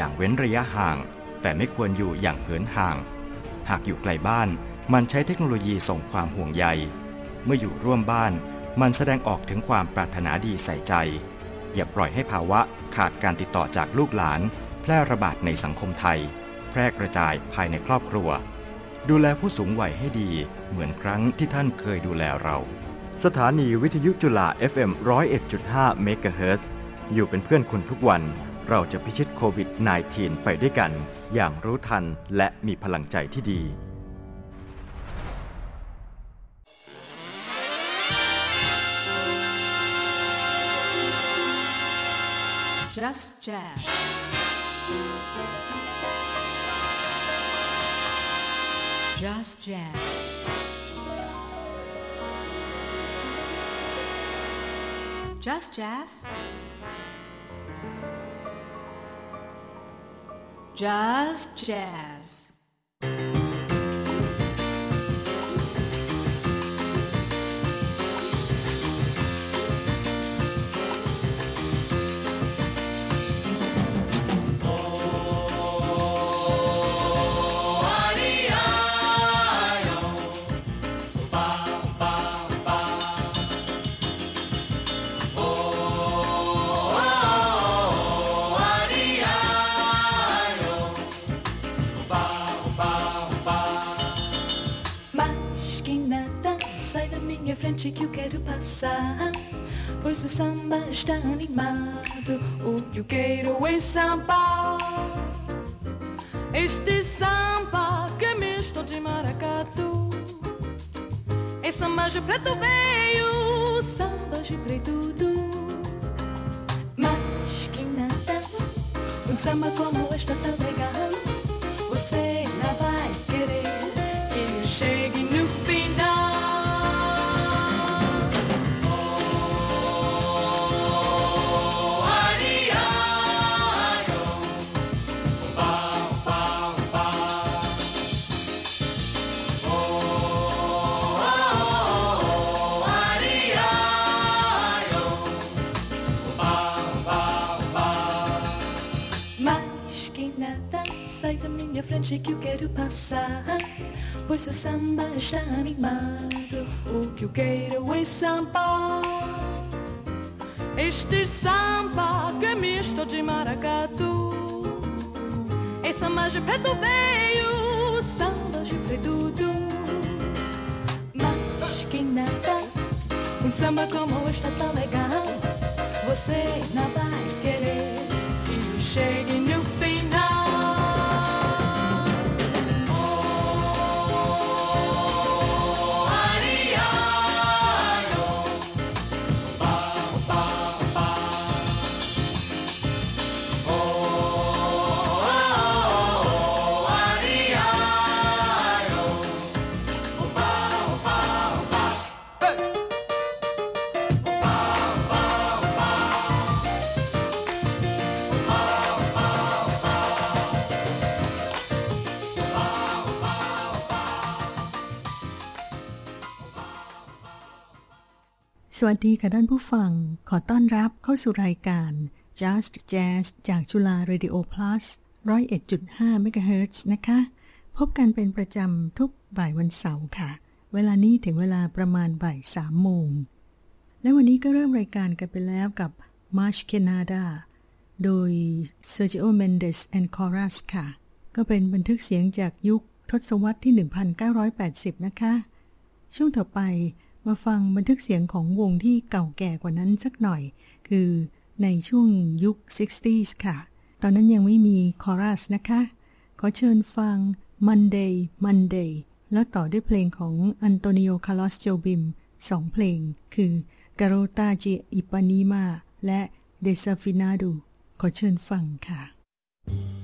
อย่างเว้นระยะห่าง แต่ไม่ควรอยู่อย่างเหินห่าง หากอยู่ไกลบ้าน มันใช้เทคโนโลยีส่งความห่วงใย เมื่ออยู่ร่วมบ้าน มันแสดงออกถึงความปรารถนาดีใส่ใจ อย่าปล่อยให้ภาวะขาดการติดต่อจากลูกหลาน แพร่ระบาดในสังคมไทย แพร่กระจายภายในครอบครัว ดูแลผู้สูงวัยให้ดี เหมือนครั้งที่ท่านเคยดูแลเรา สถานีวิทยุจุฬา FM 101.5 MHz อยู่เป็นเพื่อนคุณทุกวัน เราจะพิชิตโควิด -19 ไปด้วยกัน อย่างรู้ทันและมีพลังใจที่ดี Just Jazz. Just Jazz. Just Jazz. Frente que eu quero passar. Pois o samba está animado. O que eu quero é samba. Este samba que é misto de maracatu. É samba de preto veio, samba de preto do. Mas que nada, um samba como este tão legal. Frente que eu quero passar. Pois o samba está animado. O que eu quero é samba. Este samba que é misto de maracatu. É samba de preto veio, samba de preto do. Mas que nada, um samba como este tão legal. Você não vai querer que chegue วัสดีค่ะท่านผู้ฟัง ขอต้อนรับเข้าสู่รายการ Just Jazz จากจุฬา Radio Plus 101.5 MHz นะคะ พบกันเป็นประจำทุกบ่ายวันเสาร์ค่ะ เวลานี้ถึงเวลาประมาณบ่าย3โมง และวันนี้ก็เริ่มรายการกันไปแล้วกับ March Canada โดย Sergio Mendes and Chorus ค่ะ ก็เป็นบันทึกเสียงจากยุคทศวรรษที่ 1980 นะคะ ช่วงต่อไป มาฟังบันทึกเสียงของวงที่เก่าแก่กว่านั้นสักหน่อย คือในช่วงยุค 60s ค่ะ ตอนนั้นยังไม่มีคอรัสนะคะ ขอเชิญฟัง Monday Monday แล้วต่อด้วยเพลงของอันโตนิโอ คาร์ลอสโจบิมสองเพลง คือ Garota G Ipanema และ Desafinado ขอเชิญฟังค่ะ Monday,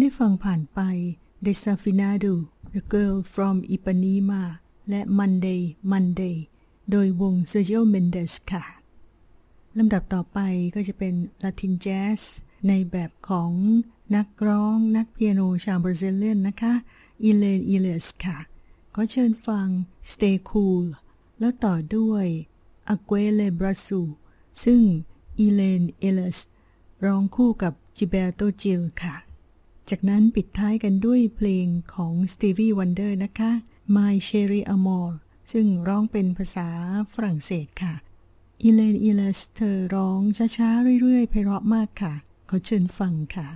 ได้ฟังผ่านไป Desafinado The Girl from Ipanema และ Monday Monday โดยวง Sergio Mendes ค่ะ ลำดับต่อไปก็จะเป็น Latin Jazz ในแบบของนักร้องนักเปียโนชาวบราซิลเลียนนะคะอีเลนอีเลสค่ะ ก็เชิญฟัง Stay Cool แล้วต่อด้วย Aguele Brasu ซึ่งEliane Elias ร้องคู่กับ Gilberto Gil ค่ะ จากนั้นปิดท้ายกันด้วยเพลงของ Stevie Wonder นะคะ My Cherie Amour ซึ่งร้องเป็นภาษาฝรั่งเศสค่ะ Eliane Elias เธอร้องช้าๆ เรื่อยๆไพเราะมากค่ะ ขอเชิญฟังค่ะ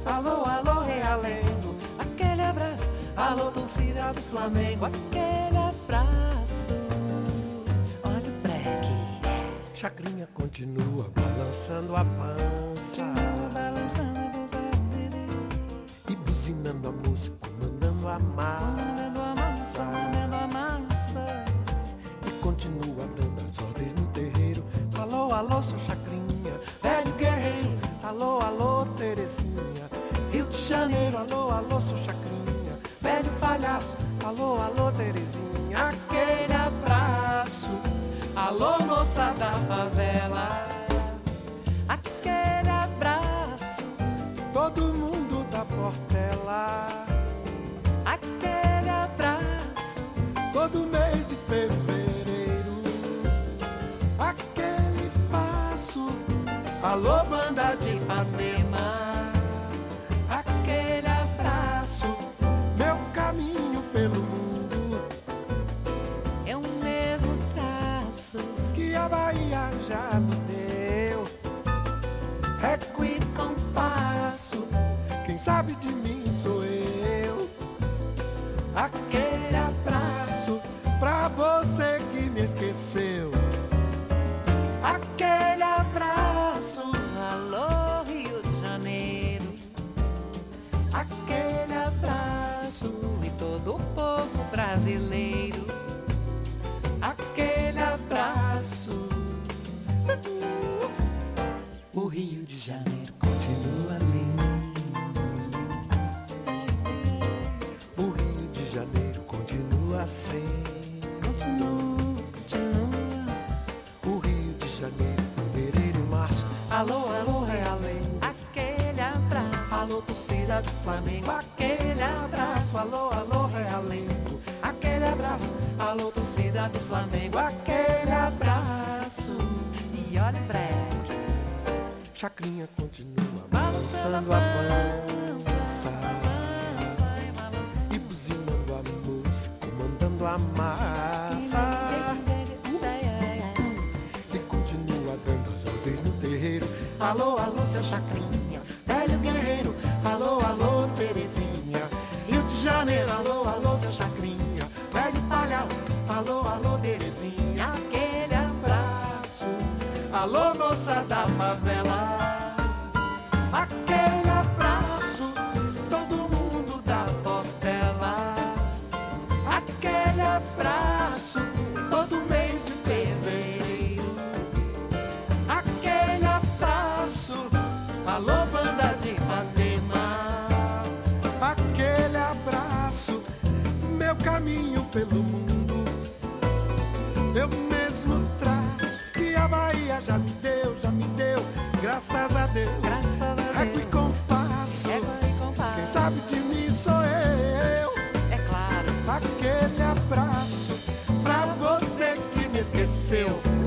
abraço. Alô, alô, realengo, aquele abraço. Alô, torcida do Flamengo, aquele abraço. Olha o break. Chacrinha continua balançando a pança Continua balançando e buzinando a música, mandando a Comendo a massa, massa comendo a massa. e continua dando as ordens no terreiro. Alô, alô, seu Chacrinha, velho guerreiro. Alô, alô, Alô, alô, seu Chacrinha, velho palhaço. Alô, alô, Terezinha, aquele abraço. Alô, moça da favela, aquele abraço, Todo mundo da Portela. aquele abraço, Todo mês de sabe de mim sou eu. Aquele abraço pra você que me esqueceu. Aquele abraço, Alô, Rio de Janeiro, aquele abraço, e todo o povo brasileiro. aquele abraço. O Rio de Janeiro Alô, alô, realengo. aquele abraço. Alô, torcida do Flamengo. Aquele abraço. Alô, alô, realengo. Aquele abraço. Alô, torcida do Flamengo. Aquele abraço. E olha o break, Chacrinha continua balançando a a pança. pança. Vai balançando. E buzinando a música, mandando a massa. Alô, alô, seu Chacrinha, velho guerreiro. Alô, alô, Terezinha. Rio de Janeiro, alô, alô, seu Chacrinha, velho palhaço. Alô, alô, Terezinha, aquele abraço. Alô, moça da favela. Caminho pelo mundo. Eu mesmo traço, que a Bahia já me deu, já me deu, graças a Deus. Graças a e Deus. compasso, e compasso. quem sabe de mim sou eu. É claro. Aquele abraço pra você que me esqueceu.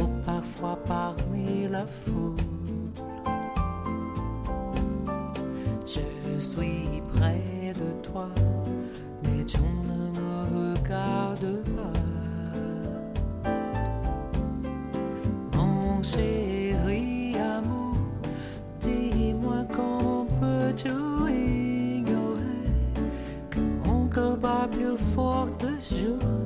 Ou parfois parmi la foule. Je suis près de toi, mais tu ne me regardes pas. Mon chéri amour, dis-moi comment peux-tu ignorer que mon cœur bat plus fort de jour?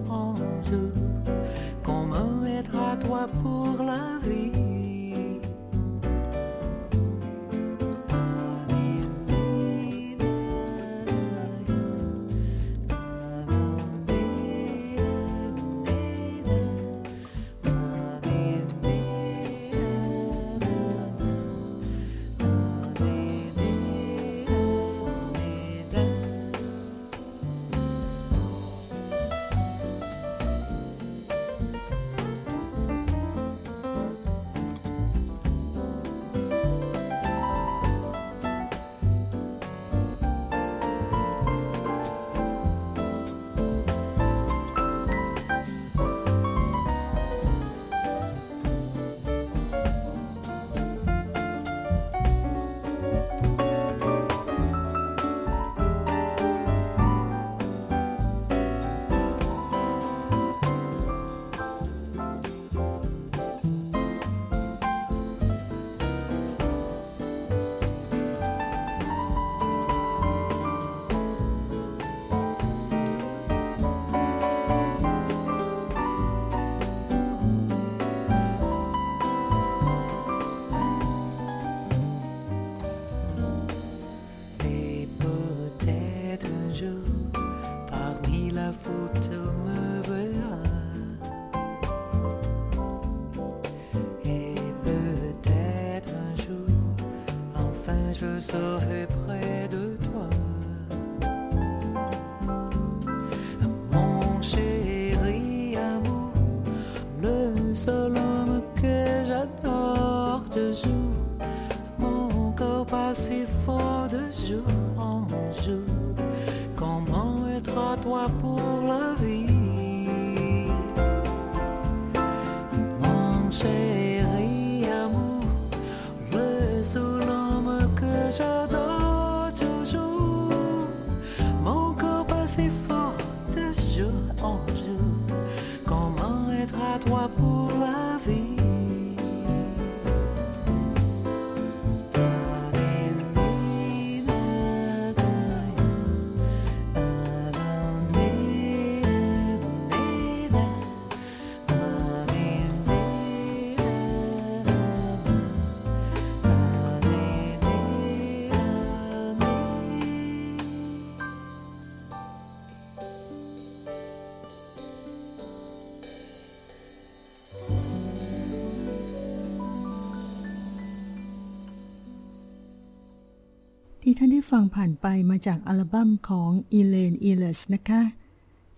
ฟังผ่านไปมาจากอัลบั้มของ Elaine Ellis นะคะ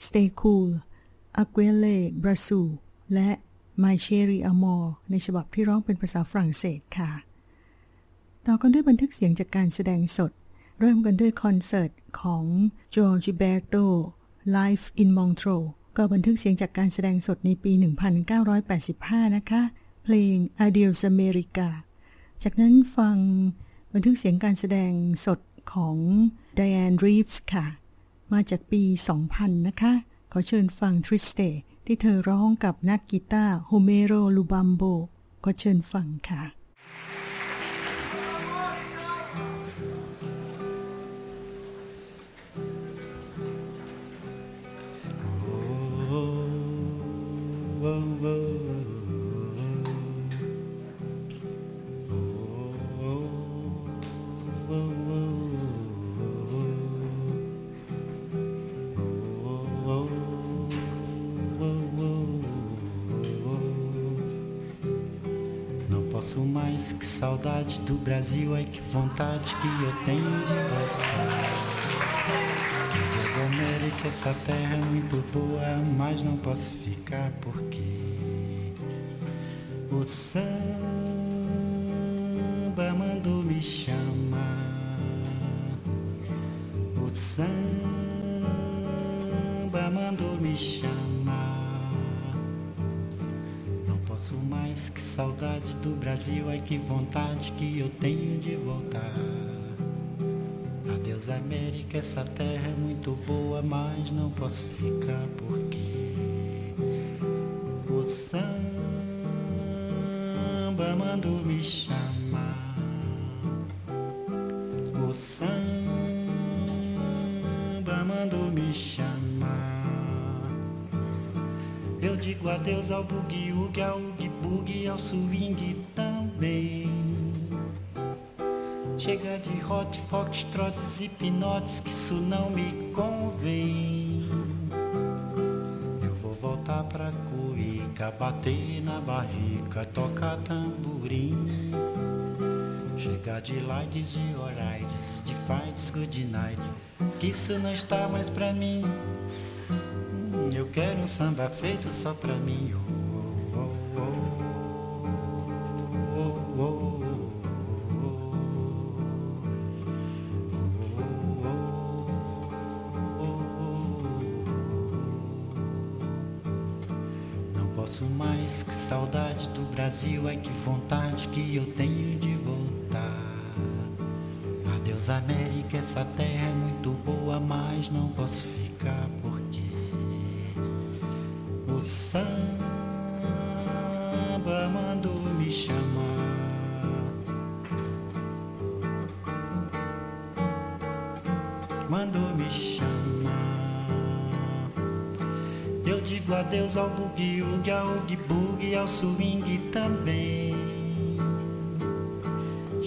Stay Cool a q u e l e b r a s u และ My Cherry Amor ในฉบับที่ร้องเป็นภาษาฝรั่งเศสค่ะ ต่อกันด้วยบันทึกเสียงจากการแสดงสด เริ่มกันด้วยคอนเสิร์ตของ George Gilberto Live in Montreux ก็บันทึกเสียงจากการแสดงสดในปี 1985 นะคะ เพลง Adios America จากนั้นฟังบันทึกเสียงการแสดงสด ของ Diane Reeves ค่ะ มาจากปี 2000 นะคะ ขอเชิญฟัง Triste ที่เธอร้องกับนักกีตาร์ Homero Lubambo ขอเชิญฟังค่ะ do Brasil, ai que vontade que eu tenho de voltar. Deus América, essa terra é muito boa, mas não posso ficar porque o samba mandou me chamar. O samba mandou me chamar. Posso mais que saudade do Brasil, ai que vontade que eu tenho de voltar. Adeus América, essa terra é muito boa, mas não posso ficar porque o samba mandou me chamar. O samba mandou me chamar. Eu digo adeus ao bugue ugue, ao ao swing também. Chega de hot foxtrots e pinotes, que isso não me convém. Eu vou voltar pra cuica, bater na barrica, tocar tamborim. Chegar de lights e alrights, de fights, good nights, que isso não está mais pra mim. Hum, Eu quero um samba feito só pra mim. Essa terra é muito boa, mas não posso ficar porque o samba mandou me chamar. Mandou me chamar. Eu digo adeus ao bugue ugue, ao ugue bugue, ao swing também.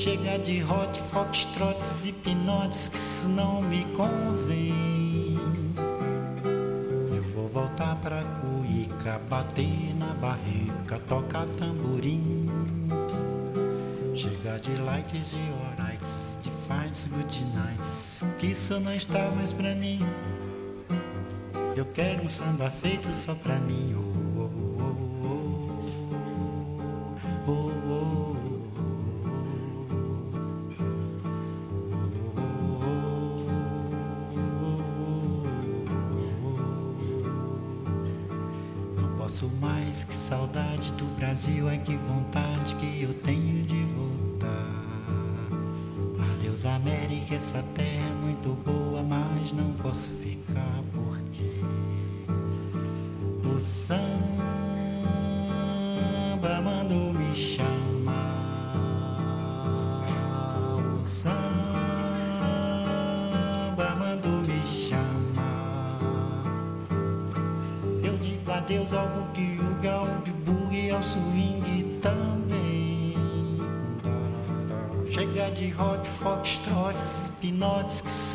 Chega de hot foxtrots e pinotes, que isso não me convém. Eu vou voltar pra cuíca, bater na barrica, tocar tamborim. Chega de lights e alrights, de fights, good nights, que isso não está mais pra mim. Eu quero um samba feito só pra mim. Oh, posso mais que saudade do Brasil, ai que vontade que eu tenho de voltar. Adeus América, essa terra é muito boa, mas não posso ficar porque o samba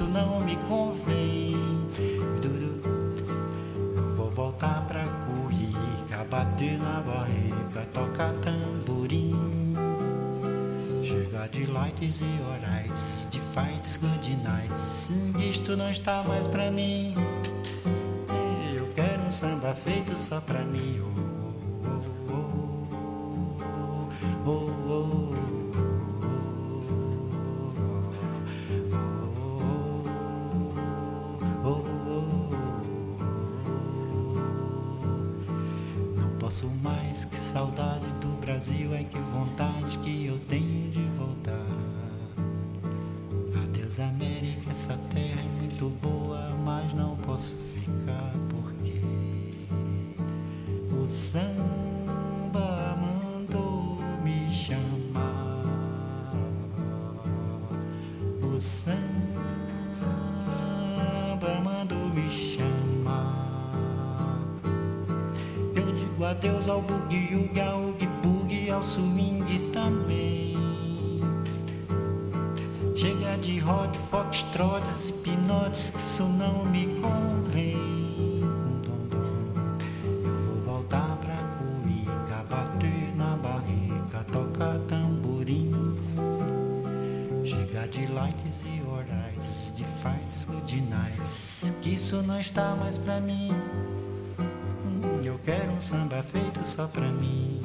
isso não me convém. Eu vou voltar pra cuíca, bater na barriga, tocar tamborim. Chega de lights e alrights, de fights, good nights. Isto não está mais pra mim. Eu quero um samba feito só pra mim. cheia de hot foxtrotes e pinotes que isso não me convém. Eu vou voltar pra comida, bater na barrica, tocar tamborim. Chega de likes e orais, de faz ou de que isso não está mais pra mim. Eu quero um samba feito só pra mim.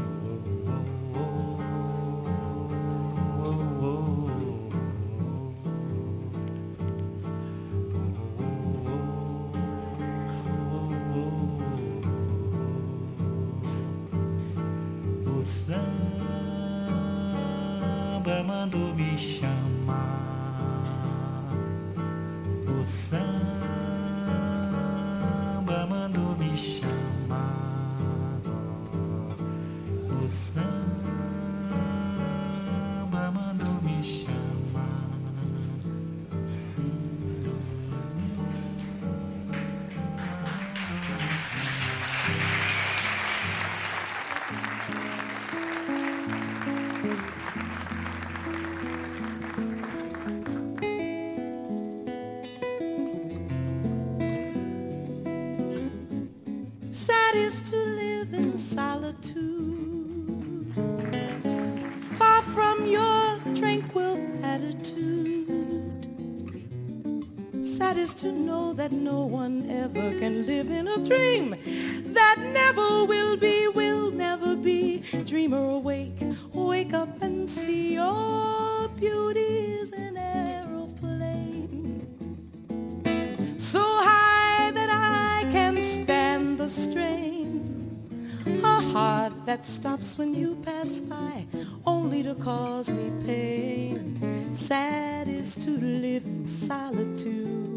That no one ever can live in a dream that never will be, will never be. Dreamer awake, wake up and see your beauty is an aeroplane so high that I can stand the strain. A heart that stops when you pass by, only to cause me pain. Sad is to live in solitude.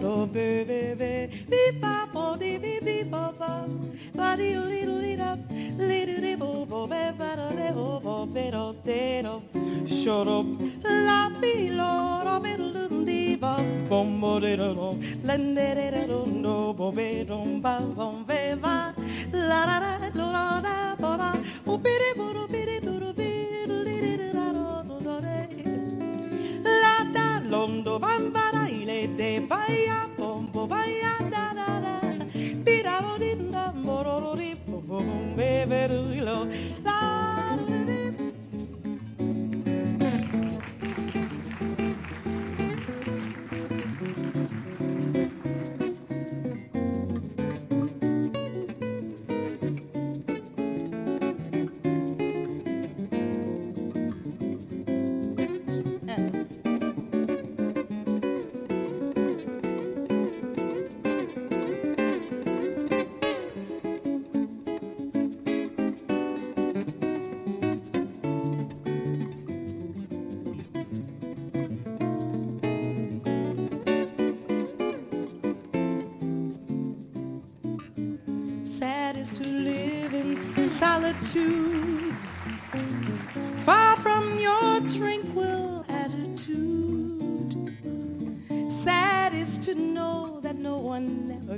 do ve ve ve. Be fa fo di be be fo fa. Fa di li li da li di di bo bo be. Fa do de bo bo be do de do. Shut up la bi lo ro be do do di ba. Bom bo de do do. Len de de de do do bo be do ba. Bom ve va. La la la lo la da bo la u be de bo do be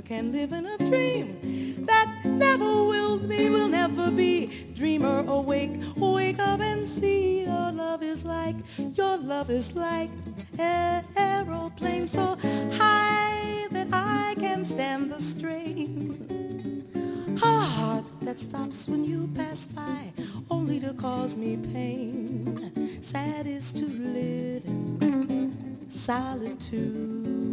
can live in a dream that never will be, will never be. Dreamer awake, wake up and see your love is like, your love is like an aeroplane so high that I can stand the strain. A heart that stops when you pass by, only to cause me pain. Sad is to live in solitude.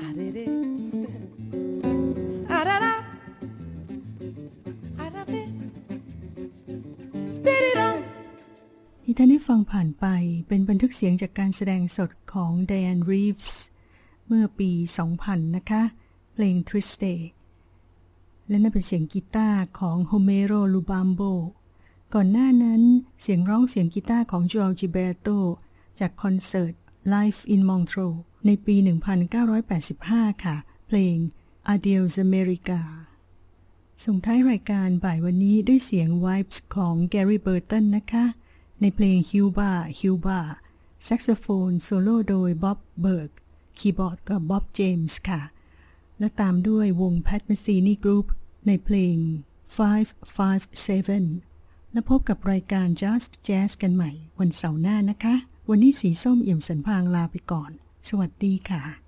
I did it. ที่ท่านได้ฟังผ่านไปเป็นบันทึกเสียงจากการแสดงสดของ Diane Reeves เมื่อปี 2000 นะคะ เพลง Triste และนั่นเป็นเสียงกีตาร์ของโฮเมโรลูบามโบก่อนหน้านั้นเสียงร้องเสียงกีตาร์ของจ o ร์จิเบโตจากคอนเสิร์ต Live in Montreux ในปี 1985 ค่ะ เพลง Adios America ส่งท้ายรายการบ่ายวันนี้ด้วยเสียง Vibes ของ Gary Burton นะคะ ในเพลง Huba Huba แซกโซโฟนโซโล่โดย Bob Berg คีย์บอร์ดกับ Bob James ค่ะ และตามด้วยวง Pat Metheny Group ในเพลง 557 และพบกับรายการ Just Jazz กันใหม่ วันเสาร์หน้านะคะ วันนี้สีส้มเอี่ยมสันพางลาไปก่อน สวัสดีค่ะ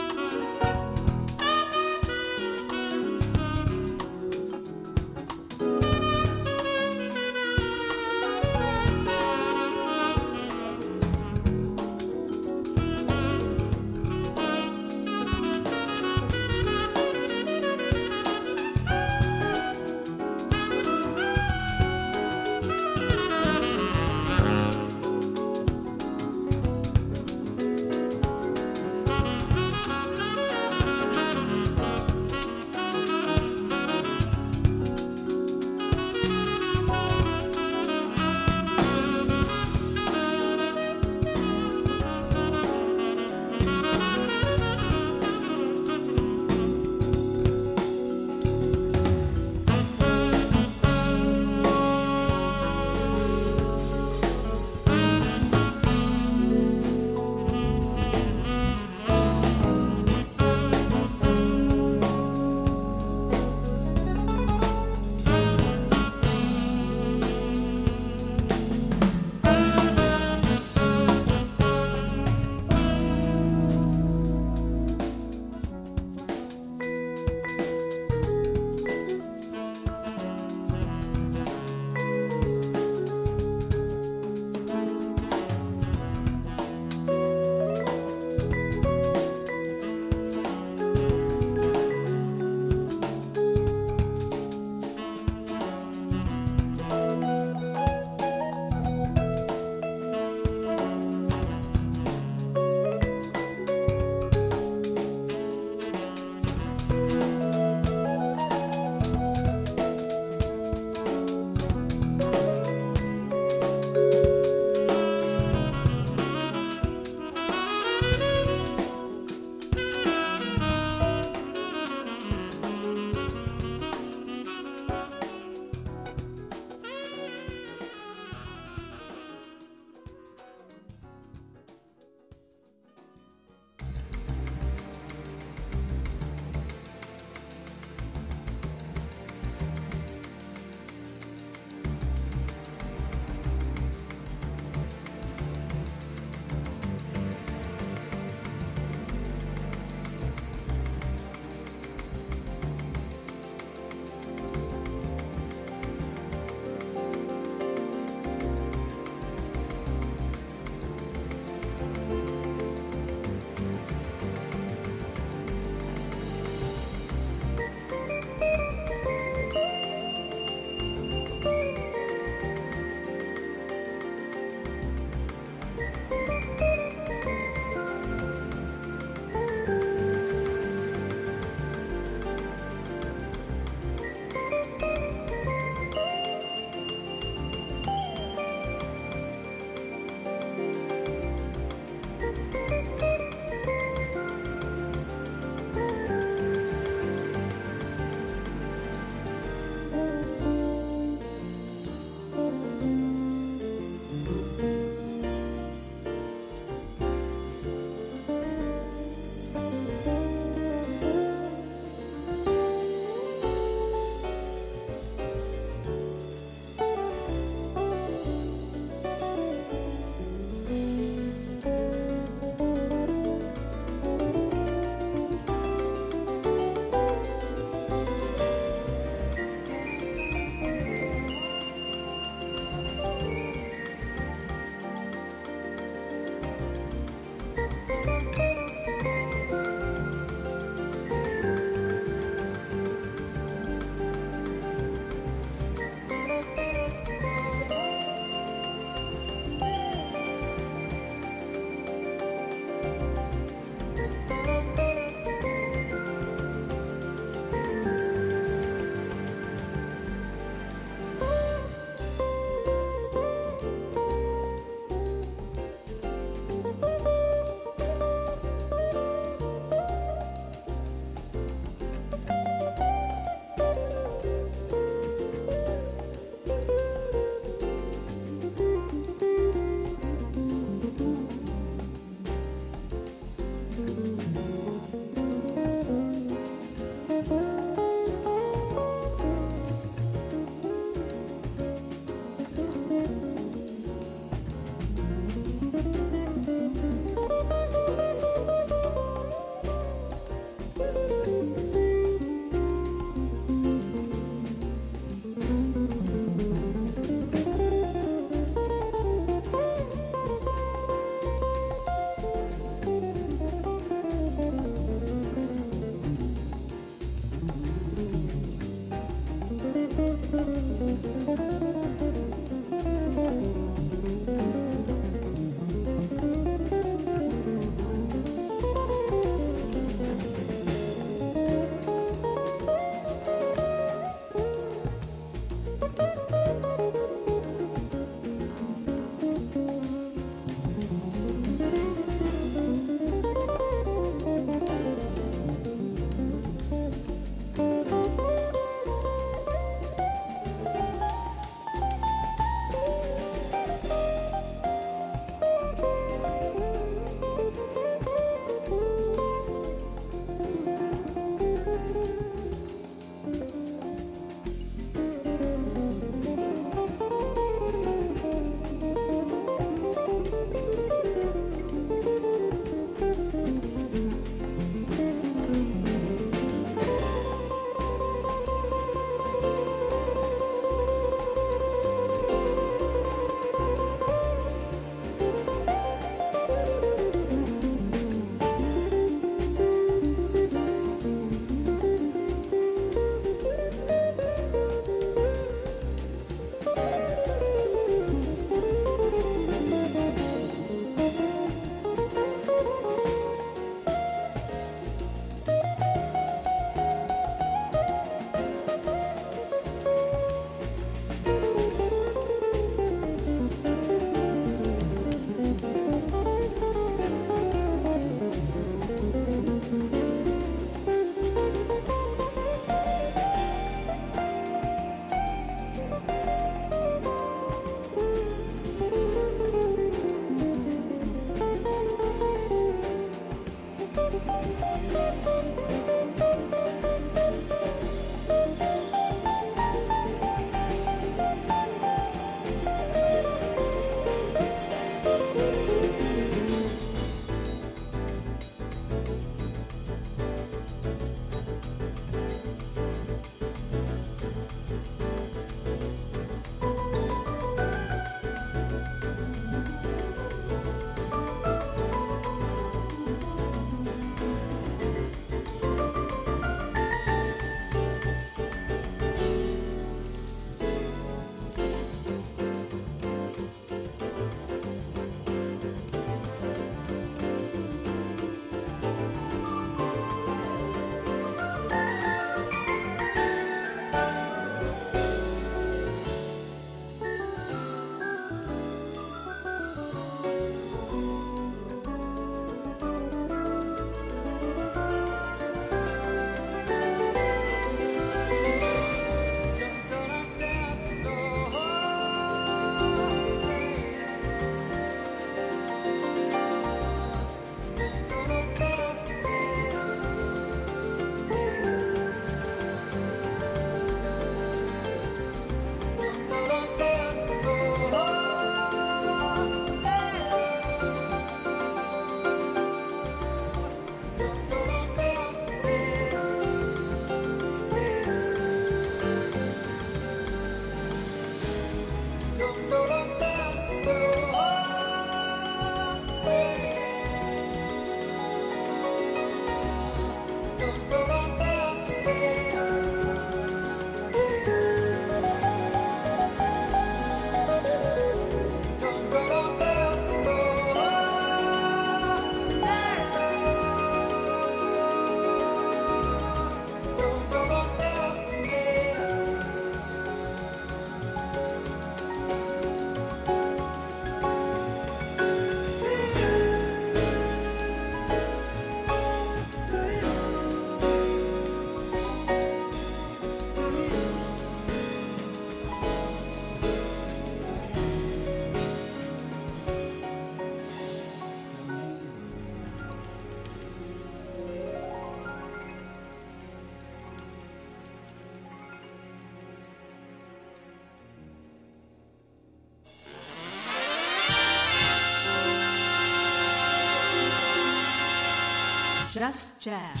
Jazz.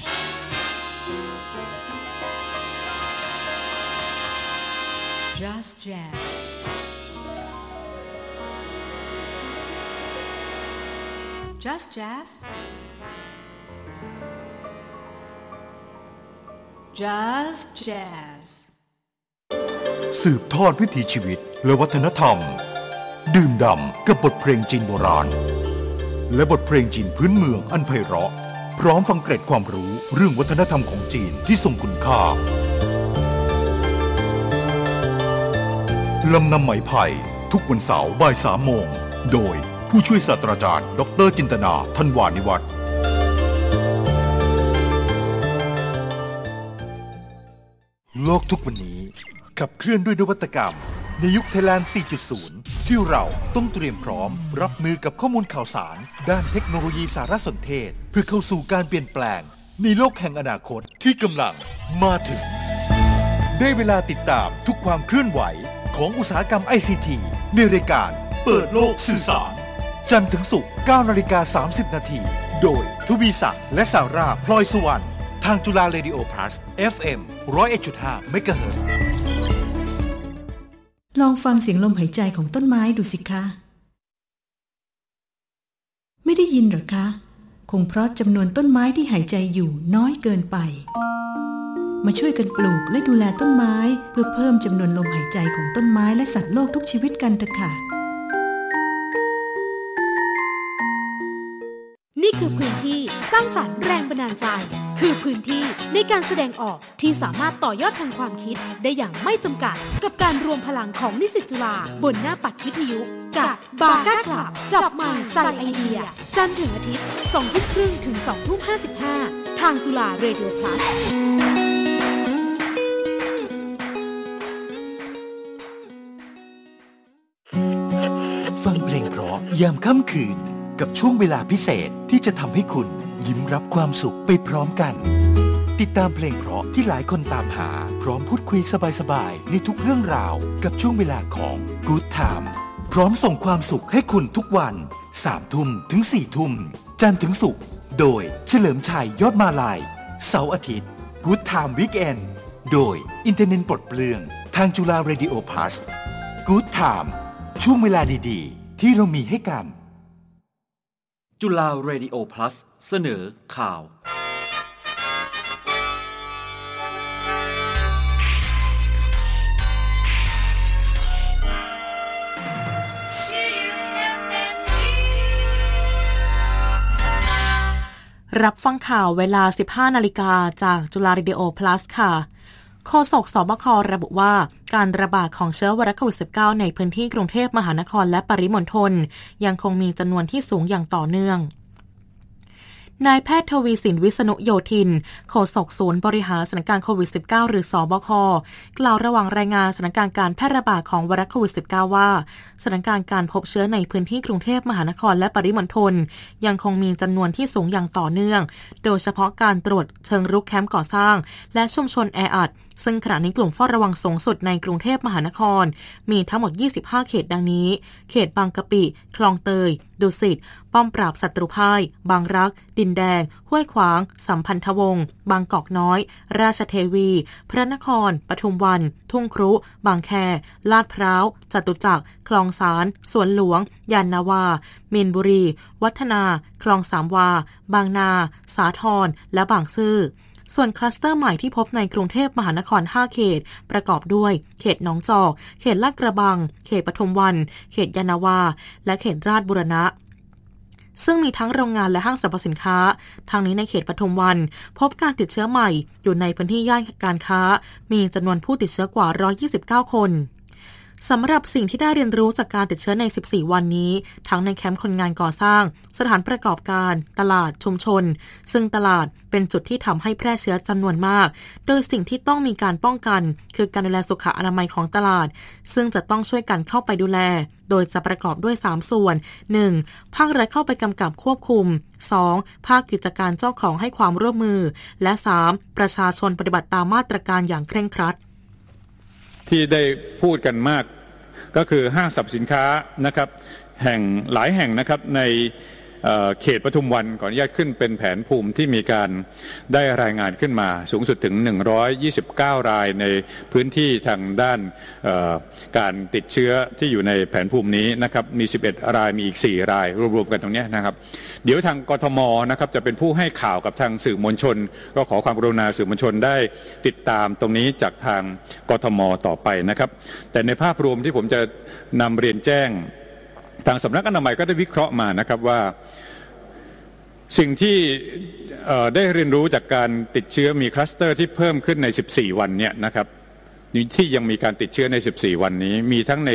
Just Jazz. Just Jazz. Just Jazz. สืบทอดวิถีชีวิตและวัฒนธรรม ดื่มด่ำกับบทเพลงจีนโบราณ และบทเพลงจีนพื้นเมืองอันไพเราะ พร้อมฟังเกร็ดความรู้เรื่องวัฒนธรรมของจีนที่ทรงคุณค่าลำนำไหมไผ่ทุกวันเสาร์บ่ายสามโมง โดยผู้ช่วยศาสตราจารย์ ดรจินตนาทันวานิวัฒน์โลกทุกวันนี้ขับเคลื่อนด้วยนวัตกรรม ในยุคไทยแลนด์ 4.0 ที่เราต้องเตรียมพร้อม รับมือกับข้อมูลข่าวสาร ด้านเทคโนโลยีสารสนเทศ เพื่อเข้าสู่การเปลี่ยนแปลง ในโลกแห่งอนาคตที่กำลังมาถึง ได้เวลาติดตามทุกความเคลื่อนไหวของอุตสาหกรรม ICT ในรายการเปิดโลกสื่อสาร จันทร์ถึงศุกร์9นาฬิกา30 นาที โดยทวีศักดิ์และสาราพลอยสุวรรณทางจุฬาเรดิโอพลัส FM 101.5เมกะเฮิรตซ์ ลองฟังเสียงลมหายใจของต้นไม้ดูสิคะ ไม่ได้ยินหรอคะ คงเพราะจำนวนต้นไม้ที่หายใจอยู่น้อยเกินไป มาช่วยกันปลูกและดูแลต้นไม้ เพื่อเพิ่มจำนวนลมหายใจของต้นไม้และสัตว์โลกทุกชีวิตกันเถอะค่ะ นี่คือพื้นที่สร้างสรรค์แรงบันดาลใจ คือพื้นที่ในการแสดงออกที่สามารถต่อยอดทางความคิดได้อย่างไม่จำกัด กับการรวมพลังของนิสิตจุฬาบนหน้าปัดวิทยุ กับบาก้าคลับ จับมาใส่ไอเดีย จันทร์ถึงอาทิตย์2ทุ่มครึ่งถึง2ทุ่ม55ทางจุฬาเรดิโอพลัสฟังเพลงเพราะยามค่ำคืน กับช่วงเวลาพิเศษที่จะทำให้คุณยิ้มรับความสุขไปพร้อมกัน ติดตามเพลงเพราะที่หลายคนตามหา พร้อมพูดคุยสบายๆในทุกเรื่องราว กับช่วงเวลาของ Good Time พร้อมส่งความสุขให้คุณทุกวัน3ทุ่มถึง4ทุ่มจันทร์ถึงศุกร์โดยเฉลิมชัยยอดมาลัยเสาร์อาทิตย์ Good Time Weekend โดยอินเทอร์เน็ตปลดเปลือง ทางจุฬา Radio Plus Good Time ช่วงเวลาดีๆ ที่เรามีให้กัน จุฬา Radio Plus เสนอข่าว รับฟังข่าวเวลา 15 นาฬิกาจากจุฬาเรดิโอ plus ค่ะ โฆษกสบคระบุว่า การระบาดของเชื้อไวรัสโควิด -19 ในพื้นที่กรุงเทพมหานครและปริมณฑลยังคงมีจำนวนที่สูงอย่างต่อเนื่องนายแพทย์ทวีสินวิษณุโยธิน โฆษกศูนย์บริหารสถานการณ์โควิด -19 หรือสอบค กล่าวระหว่างรายงานสถานการณ์การแพร่ระบาดของไวรัสโควิด -19 ว่าสถานการณ์การพบเชื้อในพื้นที่กรุงเทพมหานครและปริมณฑลยังคงมีจำนวนที่สูงอย่างต่อเนื่อง โดยเฉพาะการตรวจเชิงรุกแคมป์ก่อสร้าง และชุมชนแออัด ซึ่งขณะนี้กลุ่มเฝ้าระวังสูงสุดในกรุงเทพมหานคร มีทั้งหมด 25 เขตดังนี้ เขตบางกะปิ คลองเตย ดุสิต ป้อมปราบศัตรูพ่าย บางรัก ดินแดง ห้วยขวาง สัมพันธวงศ์ บางกอกน้อย ราชเทวี พระนคร ปทุมวัน ทุ่งครุ บางแค ลาดพร้าว จตุจักร คลองสารสวนหลวง ยานนาวา มีนบุรี วัฒนา คลองสามวา บางนา สาทรและบางซื่อ ส่วนคลัสเตอร์ใหม่ที่พบในกรุงเทพมหานคร 5 เขต ประกอบด้วย เขตหนองจอก เขตลาดกระบัง เขตปทุมวัน เขตยานาวา และเขตราชบุรณะซึ่งมีทั้งโรงงานและห้างสรรพสินค้า ทางนี้ในเขตปทุมวัน พบการติดเชื้อใหม่ อยู่ในพื้นที่ย่านการค้า มีจำนวนผู้ติดเชื้อกว่า 129 คน สำหรับสิ่งที่ได้เรียนรู้จากการติดเชื้อใน 14 วันนี้ ทั้งในแคมป์คนงานก่อสร้าง สถานประกอบการ ตลาดชุมชน ซึ่งตลาดเป็นจุดที่ทำให้แพร่เชื้อจำนวนมาก โดยสิ่งที่ต้องมีการป้องกัน คือการดูแลสุขอนามัยของตลาด ซึ่งจะต้องช่วยกันเข้าไปดูแล โดยจะประกอบด้วย 3 ส่วน 1. ภาครัฐเข้าไปกำกับควบคุม 2. ภาคกิจการเจ้าของให้ความร่วมมือ และ 3. ประชาชนปฏิบัติตามมาตรการอย่างเคร่งครัด ที่ได้พูดกันมาก ก็คือห้างสรรพสินค้านะครับแห่งหลายแห่งนะครับใน เขตปทุมวันขออนุญาตขึ้นเป็นแผนภูมิที่มีการได้รายงานขึ้นมาสูงสุดถึง 129 รายในพื้นที่ทางด้านการติดเชื้อที่อยู่ในแผนภูมินี้นะครับมี 11 รายมีอีก 4 ราย รวมๆกันตรงนี้นะครับ เดี๋ยวทางกทมนะครับจะเป็นผู้ให้ข่าวกับทางสื่อมวลชน ก็ขอความกรุณาสื่อมวลชนได้ติดตามตรงนี้จากทางกทมต่อไปนะครับ แต่ในภาพรวมที่ผมจะนำเรียนแจ้ง ทางสำนักอนามัยก็ได้วิเคราะห์มานะครับว่าสิ่งที่ได้เรียนรู้จากการติดเชื้อมีคลัสเตอร์ที่เพิ่มขึ้นใน 14 วันเนี่ยนะครับที่ยังมีการติดเชื้อใน 14 วันนี้ มีทั้งใน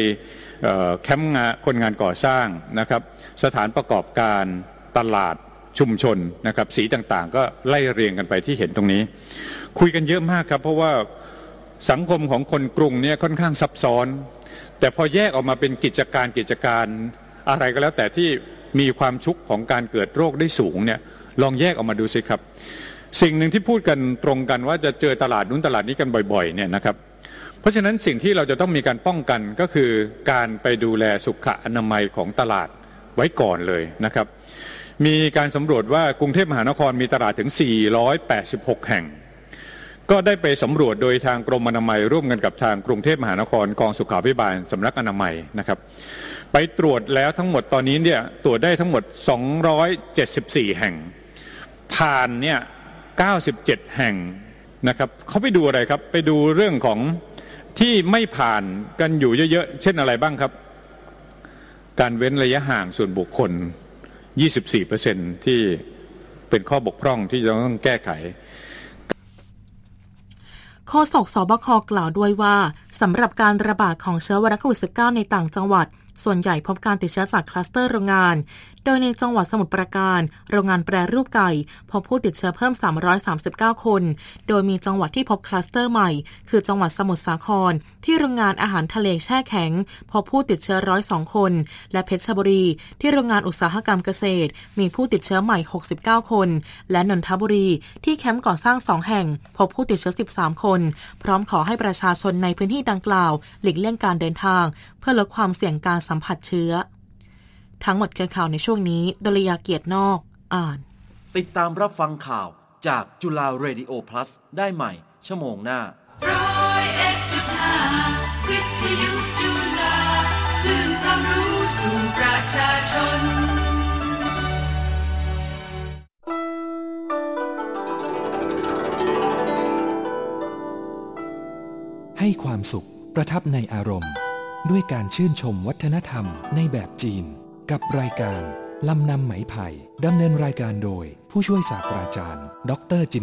แคมป์งานคนงานก่อสร้างนะครับสถานประกอบการตลาดชุมชนนะครับที่ต่างๆ ก็ไล่เรียงกันไปที่เห็นตรงนี้ คุยกันเยอะมากครับ เพราะว่าสังคมของคนกรุงเนี่ยค่อนข้างซับซ้อน แต่พอแยกออกมาเป็นกิจการกิจการอะไรก็แล้วแต่ที่มีความชุกของการเกิดโรคได้สูงเนี่ยลองแยกออกมาดูสิครับ สิ่งหนึ่งที่พูดกันตรงกันว่าจะเจอตลาดนู้นตลาดนี้กันบ่อยๆเนี่ยนะครับ เพราะฉะนั้นสิ่งที่เราจะต้องมีการป้องกันก็คือการไปดูแลสุขอนามัยของตลาดไว้ก่อนเลยนะครับ มีการสำรวจว่ากรุงเทพมหานครมีตลาดถึง 486 แห่ง ก็ได้ไปสำรวจโดยทางกรมอนามัย ร่วมกันกับทางกรุงเทพมหานครกองสุขาภิบาลสำนักอนามัยนะครับ ไปตรวจแล้วทั้งหมดตอนนี้เนี่ยตรวจได้ทั้งหมด 274 แห่ง ผ่านเนี่ย 97 แห่งนะครับเขาไปดูอะไรครับไปดูเรื่องของที่ไม่ผ่านกันอยู่เยอะๆ เช่นอะไรบ้างครับ การเว้นระยะห่างส่วนบุคคล 24%ที่เป็นข้อบกพร่องที่จะต้องแก้ไข โฆษกสบคกล่าวด้วยว่าสำหรับการระบาดของเชื้อไวรัสโควิด -19 ในต่างจังหวัด ส่วนใหญ่พบการติดเชื้อจากคลัสเตอร์โรงงาน โดยในจังหวัดสมุทรปราการ โรงงานแปรรูปไก่ พบผู้ติดเชื้อเพิ่ม 339 คน โดยมีจังหวัดที่พบคลัสเตอร์ใหม่ คือจังหวัดสมุทรสาคร ที่โรงงานอาหารทะเลแช่แข็ง พบผู้ติดเชื้อ102คน และเพชรบุรี ที่โรงงานอุตสาหกรรมเกษตร มีผู้ติดเชื้อใหม่ 69 คน และนนทบุรี ที่แคมป์ก่อสร้าง2แห่ง พบผู้ติดเชื้อ 13 คน พร้อมขอให้ประชาชนในพื้นที่ดังกล่าว หลีกเลี่ยงการเดินทาง เพื่อลดความเสี่ยงการสัมผัสเชื้อ ทั้งหมดคือข่าวในช่วงนี้ดลยาเกียรตินอก อ่าน ติดตามรับฟังข่าวจากจุฬาเรดิโอ plus ได้ใหม่ ชั่วโมงหน้าร้อยเอ็ดจุดห้าวิทยุจุฬาคลื่นความรู้สู่ประชาชนให้ความสุขประทับในอารมณ์ ด้วยการชื่นชมวัฒนธรรมในแบบจีน กับรายการลำนำไหมไผ่ดำเนินรายการโดยผู้ช่วยศาสตราจารย์ ดรจิน